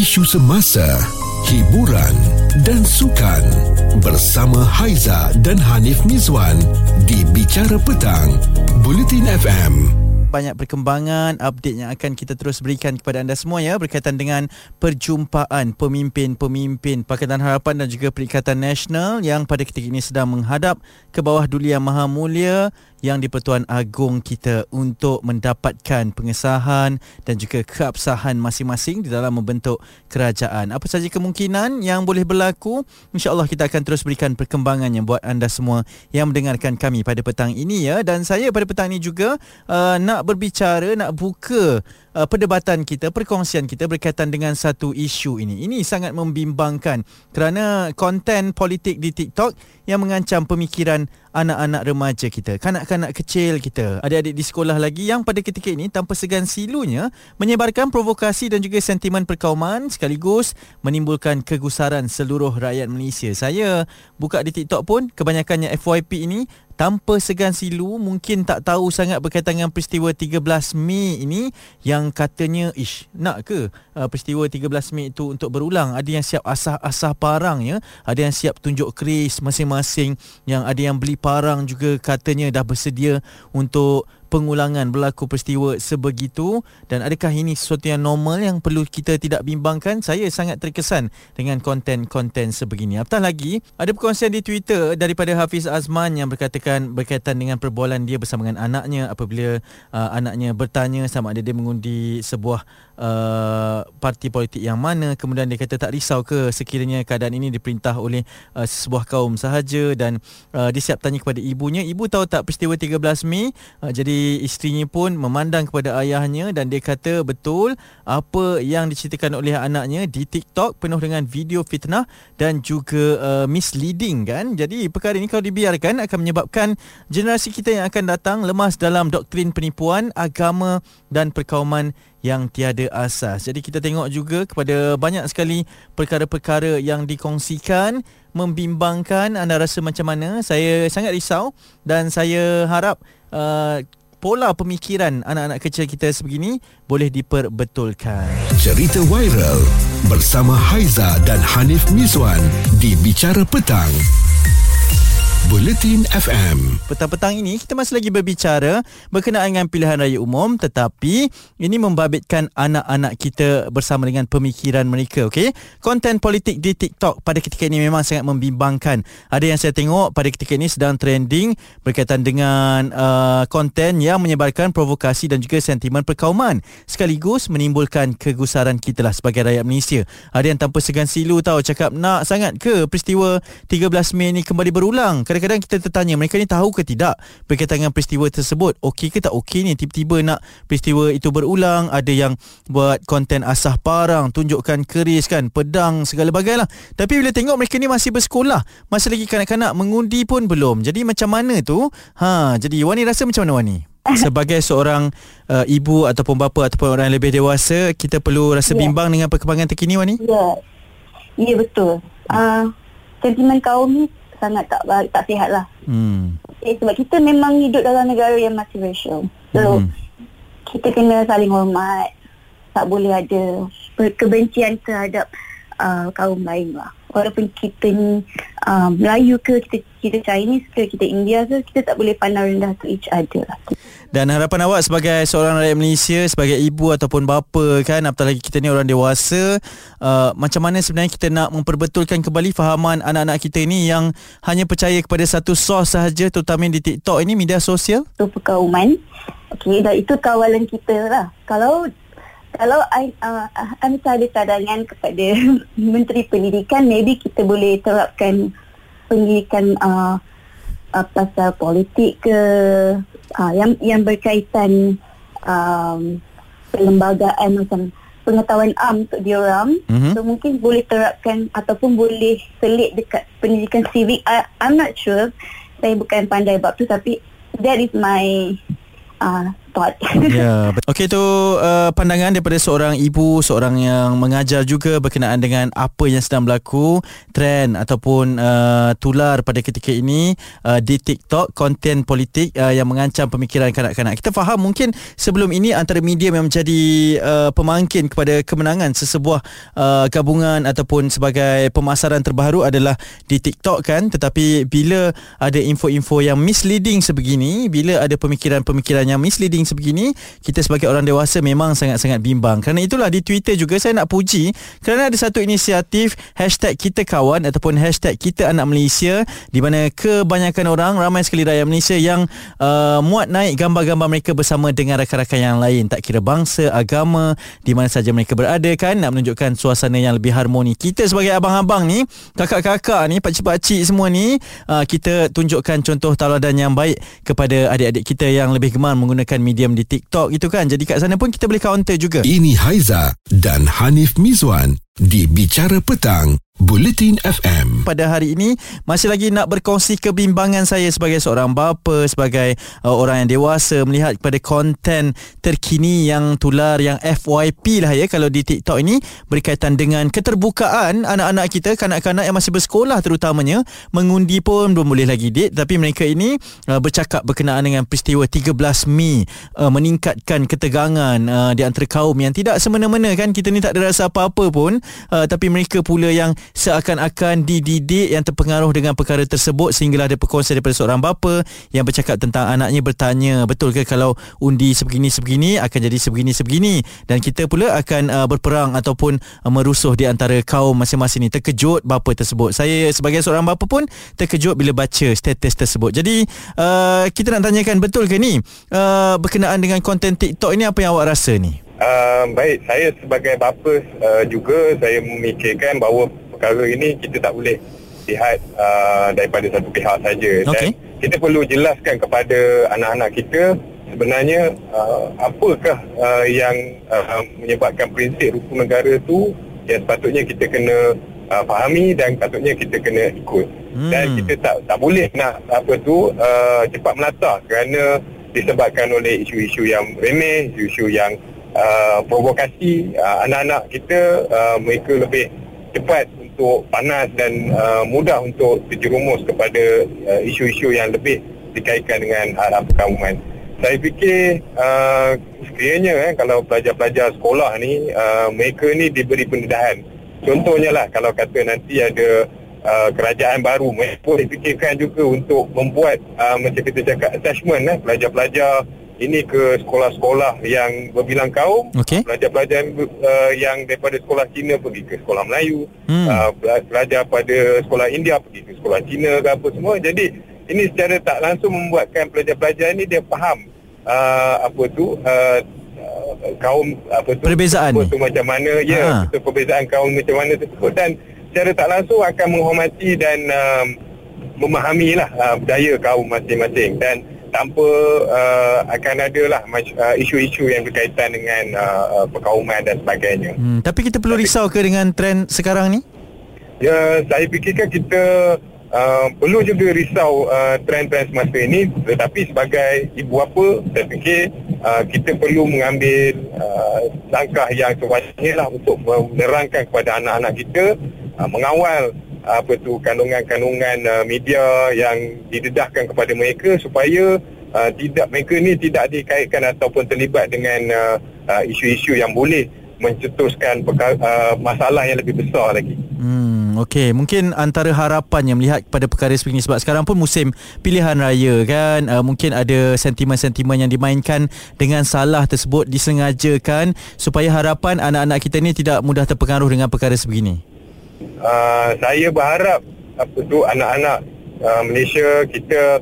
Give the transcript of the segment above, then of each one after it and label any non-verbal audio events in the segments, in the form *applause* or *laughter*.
isu semasa, hiburan dan sukan bersama Haiza dan Hanif Mizwan di Bicara Petang, Bulletin FM banyak perkembangan update yang akan kita terus berikan kepada anda semua ya berkaitan dengan perjumpaan pemimpin-pemimpin Pakatan Harapan dan juga Perikatan Nasional yang pada ketika ini sedang menghadap ke bawah Duli Yang Maha Mulia yang di-Pertuan Agong kita untuk mendapatkan pengesahan dan juga keabsahan masing-masing di dalam membentuk kerajaan. Apa saja kemungkinan yang boleh berlaku? InsyaAllah kita akan terus berikan perkembangan yang buat anda semua yang mendengarkan kami pada petang ini ya. Dan saya pada petang ini juga uh, nak berbicara, nak buka uh, perdebatan kita, perkongsian kita berkaitan dengan satu isu ini. Ini sangat membimbangkan kerana konten politik di TikTok yang mengancam pemikiran anak-anak remaja kita, kanak-kanak kecil kita, adik-adik di sekolah lagi yang pada ketika ini tanpa segan silunya menyebarkan provokasi dan juga sentimen perkauman sekaligus menimbulkan kegusaran seluruh rakyat Malaysia. Saya buka di TikTok pun kebanyakannya FYP ini tanpa segan silu mungkin tak tahu sangat berkaitan dengan peristiwa 13 Mei ini yang katanya ish nak ke uh, peristiwa 13 Mei itu untuk berulang? Ada yang siap asah-asah parang ya? Ada yang siap tunjuk keris masing-masing yang ada yang beli parang juga katanya dah bersedia untuk pengulangan berlaku peristiwa sebegitu? Dan adakah ini sesuatu yang normal yang perlu kita tidak bimbangkan? Saya sangat terkesan dengan konten-konten sebegini. Apatah lagi ada perkongsian di Twitter daripada Hafiz Azman yang berkatakan berkaitan dengan perbualan dia bersama dengan anaknya apabila uh, anaknya bertanya sama ada dia mengundi sebuah uh, parti politik yang mana. Kemudian dia kata tak risau ke sekiranya keadaan ini diperintah oleh uh, sebuah kaum sahaja? Dan uh, dia siap tanya kepada ibunya ibu tahu tak peristiwa 13 Mei? Uh, jadi isterinya pun memandang kepada ayahnya dan dia kata betul apa yang diceritakan oleh anaknya di TikTok penuh dengan video fitnah dan juga uh, misleading kan. Jadi perkara ini kalau dibiarkan akan menyebabkan generasi kita yang akan datang lemas dalam doktrin penipuan agama dan perkauman yang tiada asas. Jadi kita tengok juga kepada banyak sekali perkara-perkara yang dikongsikan membimbangkan anda rasa macam mana? Saya sangat risau dan saya harap uh, pola pemikiran anak-anak kecil kita sebegini boleh diperbetulkan. Cerita viral bersama Haiza dan Hanif Mizwan di Bicara Petang. Bulletin FM. Petang-petang ini kita masih lagi berbicara berkenaan dengan pilihan raya umum tetapi ini membabitkan anak-anak kita bersama dengan pemikiran mereka, okey? Konten politik di TikTok pada ketika ini memang sangat membimbangkan. Ada yang saya tengok pada ketika ini sedang trending berkaitan dengan uh, konten yang menyebarkan provokasi dan juga sentimen perkauman sekaligus menimbulkan kegusaran kita lah sebagai rakyat Malaysia. Ada yang tanpa segan silu tahu cakap nak sangat ke peristiwa 13 Mei ini kembali berulang? Kadang kadang-kadang kita tertanya mereka ni tahu ke tidak berkaitan dengan peristiwa tersebut? Okey ke tak okey ni? Tiba-tiba nak peristiwa itu berulang ada yang buat konten asah parang tunjukkan keris kan pedang segala bagailah. Tapi bila tengok mereka ni masih bersekolah masih lagi kanak-kanak mengundi pun belum. Jadi macam mana tu? Ha jadi Wani rasa macam mana Wani *laughs* sebagai seorang uh, ibu ataupun bapa ataupun orang yang lebih dewasa kita perlu rasa yeah. bimbang dengan perkembangan terkini Wani ya. Yeah. ya yeah, betul. Uh, sentimen kaum ni sangat tak tak sihat lah. Hmm. Okay, sebab kita memang hidup dalam negara yang multiracial. So, hmm. kita kena saling hormat. Tak boleh ada kebencian terhadap uh, kaum lain lah. Walaupun kita ni uh, Melayu ke, kita, kita Chinese ke, kita India ke, kita tak boleh pandang rendah to each other lah. Dan harapan awak sebagai seorang rakyat Malaysia, sebagai ibu ataupun bapa kan, apatah lagi kita ni orang dewasa, uh, macam mana sebenarnya kita nak memperbetulkan kembali fahaman anak-anak kita ini yang hanya percaya kepada satu sos sahaja terutama di TikTok ini, media sosial? Itu perkauman. Okey, dan itu kawalan kita lah. Kalau kalau I, uh, I ada cadangan kepada *laughs* Menteri Pendidikan, maybe kita boleh terapkan pendidikan uh, uh, pasal politik ke uh, yang yang berkaitan um, perlembagaan macam pengetahuan am untuk diorang. Mm-hmm. so mungkin boleh terapkan ataupun boleh selit dekat pendidikan civic. I, I'm not sure. Saya bukan pandai bab tu tapi that is my uh, thought. Ya, *laughs* okey tu uh, pandangan daripada seorang ibu, seorang yang mengajar juga berkenaan dengan apa yang sedang berlaku, trend ataupun uh, tular pada ketika ini uh, di TikTok konten politik uh, yang mengancam pemikiran kanak-kanak. Kita faham mungkin sebelum ini antara media yang menjadi uh, pemangkin kepada kemenangan sesebuah uh, gabungan ataupun sebagai pemasaran terbaru adalah di TikTok kan, tetapi bila ada info-info yang misleading sebegini, bila ada pemikiran-pemikiran yang misleading sebegini, kita sebagai orang dewasa memang sangat-sangat bimbang. Kerana itulah di Twitter juga saya nak puji kerana ada satu inisiatif hashtag kita kawan ataupun hashtag kita anak Malaysia di mana kebanyakan orang ramai sekali rakyat Malaysia yang uh, muat naik gambar-gambar mereka bersama dengan rakan-rakan yang lain tak kira bangsa, agama, di mana saja mereka berada kan nak menunjukkan suasana yang lebih harmoni. Kita sebagai abang-abang ni, kakak-kakak ni, pakcik-pakcik semua ni, uh, kita tunjukkan contoh tauladan yang baik kepada adik-adik kita yang lebih gemar menggunakan medium di TikTok itu kan. Jadi kat sana pun kita boleh counter juga. Ini Haiza dan Hanif Mizwan di Bicara Petang, Bulletin FM. pada hari ini masih lagi nak berkongsi kebimbangan saya sebagai seorang bapa sebagai uh, orang yang dewasa melihat kepada konten terkini yang tular yang FYP lah ya kalau di TikTok ini berkaitan dengan keterbukaan anak-anak kita kanak-kanak yang masih bersekolah terutamanya mengundi pun belum boleh lagi date tapi mereka ini uh, bercakap berkenaan dengan peristiwa 13 Mei uh, meningkatkan ketegangan uh, di antara kaum yang tidak semena-mena kan kita ni tak ada rasa apa-apa pun uh, tapi mereka pula yang seakan-akan dididik yang terpengaruh dengan perkara tersebut sehinggalah ada perkongsian daripada seorang bapa yang bercakap tentang anaknya bertanya betul ke kalau undi sebegini-sebegini akan jadi sebegini-sebegini dan kita pula akan uh, berperang ataupun uh, merusuh di antara kaum masing-masing ni. Terkejut bapa tersebut. Saya sebagai seorang bapa pun terkejut bila baca status tersebut. Jadi uh, kita nak tanyakan betul ke ni uh, berkenaan dengan konten TikTok ini apa yang awak rasa ni? Uh, baik, saya sebagai bapa uh, juga saya memikirkan bahawa perkara ini kita tak boleh lihat uh, daripada satu pihak saja Okey. dan kita perlu jelaskan kepada anak-anak kita sebenarnya uh, apakah uh, yang uh, menyebabkan prinsip rukun negara tu yang sepatutnya kita kena uh, fahami dan patutnya kita kena ikut Hmm. dan kita tak tak boleh nak apa tu uh, cepat melata kerana disebabkan oleh isu-isu yang remeh, isu-isu yang uh, provokasi uh, anak-anak kita uh, mereka lebih cepat untuk panas dan uh, mudah untuk terjerumus kepada uh, isu-isu yang lebih dikaitkan dengan arah perkauman. Saya fikir uh, sekiranya eh, kalau pelajar-pelajar sekolah ni uh, mereka ni diberi pendedahan. Contohnya lah kalau kata nanti ada uh, kerajaan baru mereka boleh fikirkan juga untuk membuat uh, macam kita cakap attachment eh, pelajar-pelajar ini ke sekolah-sekolah yang berbilang kaum Okey. pelajar-pelajar uh, yang daripada sekolah Cina pergi ke sekolah Melayu Hmm. uh, pela- pelajar pada sekolah India pergi ke sekolah Cina ke apa semua jadi ini secara tak langsung membuatkan pelajar-pelajar ini dia faham uh, apa tu uh, uh, kaum apa tu Perbezaan tu macam mana ya Ha. betul perbezaan kaum macam mana tersebut dan secara tak langsung akan menghormati dan um, memahami lah uh, budaya kaum masing-masing dan tanpa uh, akan ada lah uh, isu-isu yang berkaitan dengan uh, uh, perkauman dan sebagainya. hmm, tapi kita perlu risau ke dengan trend sekarang ni Ya, saya fikirkan kita uh, perlu juga risau uh, trend-trend semasa ini tetapi sebagai ibu bapa saya fikir uh, kita perlu mengambil uh, langkah yang sewajarnya lah untuk menerangkan kepada anak-anak kita uh, mengawal apa tu kandungan-kandungan uh, media yang didedahkan kepada mereka supaya uh, tidak mereka ni tidak dikaitkan ataupun terlibat dengan uh, uh, isu-isu yang boleh mencetuskan perkara, uh, masalah yang lebih besar lagi. Hmm, okey. Mungkin antara harapan yang melihat kepada perkara sebegini sebab sekarang pun musim pilihan raya kan. Uh, mungkin ada sentimen-sentimen yang dimainkan dengan salah tersebut disengajakan supaya harapan anak-anak kita ni tidak mudah terpengaruh dengan perkara sebegini. Uh, saya berharap apa tu anak-anak uh, Malaysia kita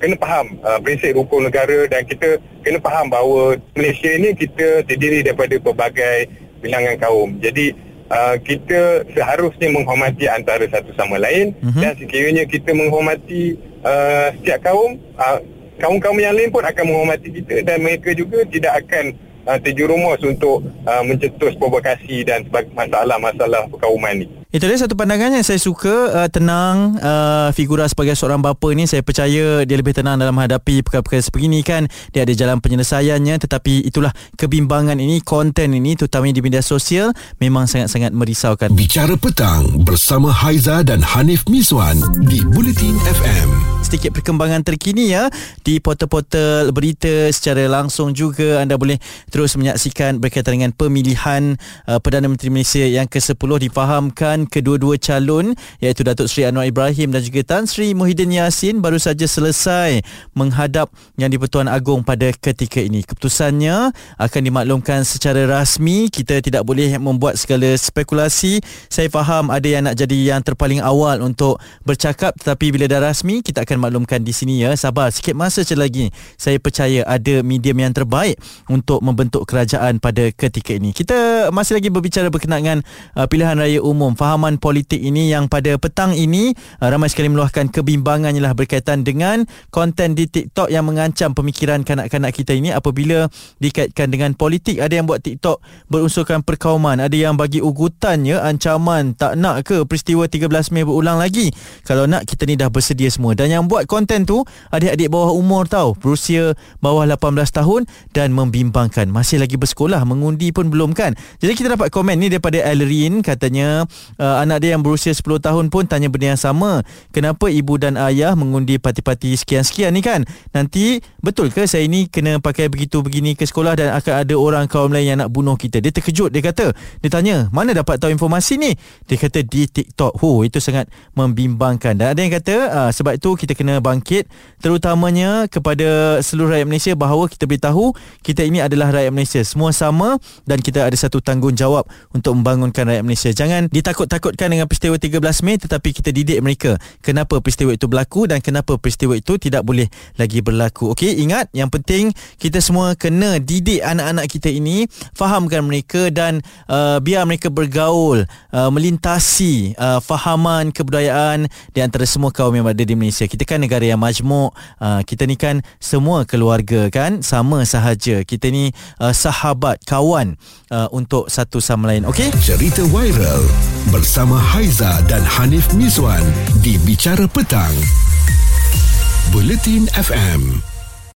kena faham uh, prinsip rukun negara dan kita kena faham bahawa Malaysia ini kita terdiri daripada pelbagai bilangan kaum. Jadi uh, kita seharusnya menghormati antara satu sama lain Mhm. dan sekiranya kita menghormati uh, setiap kaum uh, kaum-kaum yang lain pun akan menghormati kita dan mereka juga tidak akan uh, terjerumus untuk uh, mencetus provokasi dan masalah-masalah perkauman ni. Itu dia satu pandangan yang saya suka uh, tenang uh, figura sebagai seorang bapa ni saya percaya dia lebih tenang dalam menghadapi perkara-perkara seperti ini kan dia ada jalan penyelesaiannya tetapi itulah kebimbangan ini konten ini terutamanya di media sosial memang sangat-sangat merisaukan. Bicara petang bersama Haiza dan Hanif Miswan di Bulletin FM. Sedikit perkembangan terkini ya di portal-portal berita secara langsung juga anda boleh terus menyaksikan berkaitan dengan pemilihan uh, Perdana Menteri Malaysia yang ke-10 difahamkan kedua-dua calon iaitu Datuk Seri Anwar Ibrahim dan juga Tan Sri Muhyiddin Yassin baru saja selesai menghadap Yang di-Pertuan Agong pada ketika ini. Keputusannya akan dimaklumkan secara rasmi. Kita tidak boleh membuat segala spekulasi. Saya faham ada yang nak jadi yang terpaling awal untuk bercakap tetapi bila dah rasmi kita akan maklumkan di sini ya. Sabar sikit masa saja lagi. Saya percaya ada medium yang terbaik untuk membentuk kerajaan pada ketika ini. Kita masih lagi berbicara berkenaan uh, pilihan raya umum. Faham pemahaman politik ini yang pada petang ini uh, ramai sekali meluahkan kebimbangannya lah berkaitan dengan konten di TikTok yang mengancam pemikiran kanak-kanak kita ini apabila dikaitkan dengan politik. Ada yang buat TikTok berunsurkan perkauman, ada yang bagi ugutan ya ancaman tak nak ke peristiwa 13 Mei berulang lagi. Kalau nak kita ni dah bersedia semua dan yang buat konten tu adik-adik bawah umur tau, berusia bawah 18 tahun dan membimbangkan. Masih lagi bersekolah, mengundi pun belum kan. Jadi kita dapat komen ni daripada Elrin katanya uh, anak dia yang berusia 10 tahun pun tanya benda yang sama. Kenapa ibu dan ayah mengundi parti-parti sekian-sekian ni kan? Nanti betul ke saya ni kena pakai begitu begini ke sekolah dan akan ada orang kaum lain yang nak bunuh kita? Dia terkejut dia kata. Dia tanya, "Mana dapat tahu informasi ni?" Dia kata di TikTok. Ho, itu sangat membimbangkan. Dan ada yang kata, uh, sebab itu kita kena bangkit terutamanya kepada seluruh rakyat Malaysia bahawa kita beritahu kita ini adalah rakyat Malaysia. Semua sama dan kita ada satu tanggungjawab untuk membangunkan rakyat Malaysia. Jangan ditakut takutkan dengan peristiwa 13 Mei tetapi kita didik mereka kenapa peristiwa itu berlaku dan kenapa peristiwa itu tidak boleh lagi berlaku. Okey, ingat yang penting kita semua kena didik anak-anak kita ini, fahamkan mereka dan uh, biar mereka bergaul, uh, melintasi uh, fahaman kebudayaan di antara semua kaum yang ada di Malaysia. Kita kan negara yang majmuk, uh, kita ni kan semua keluarga kan, sama sahaja. Kita ni uh, sahabat, kawan uh, untuk satu sama lain. Okey? Cerita viral bersama Haiza dan Hanif Miswan di Bicara Petang. Bulletin FM.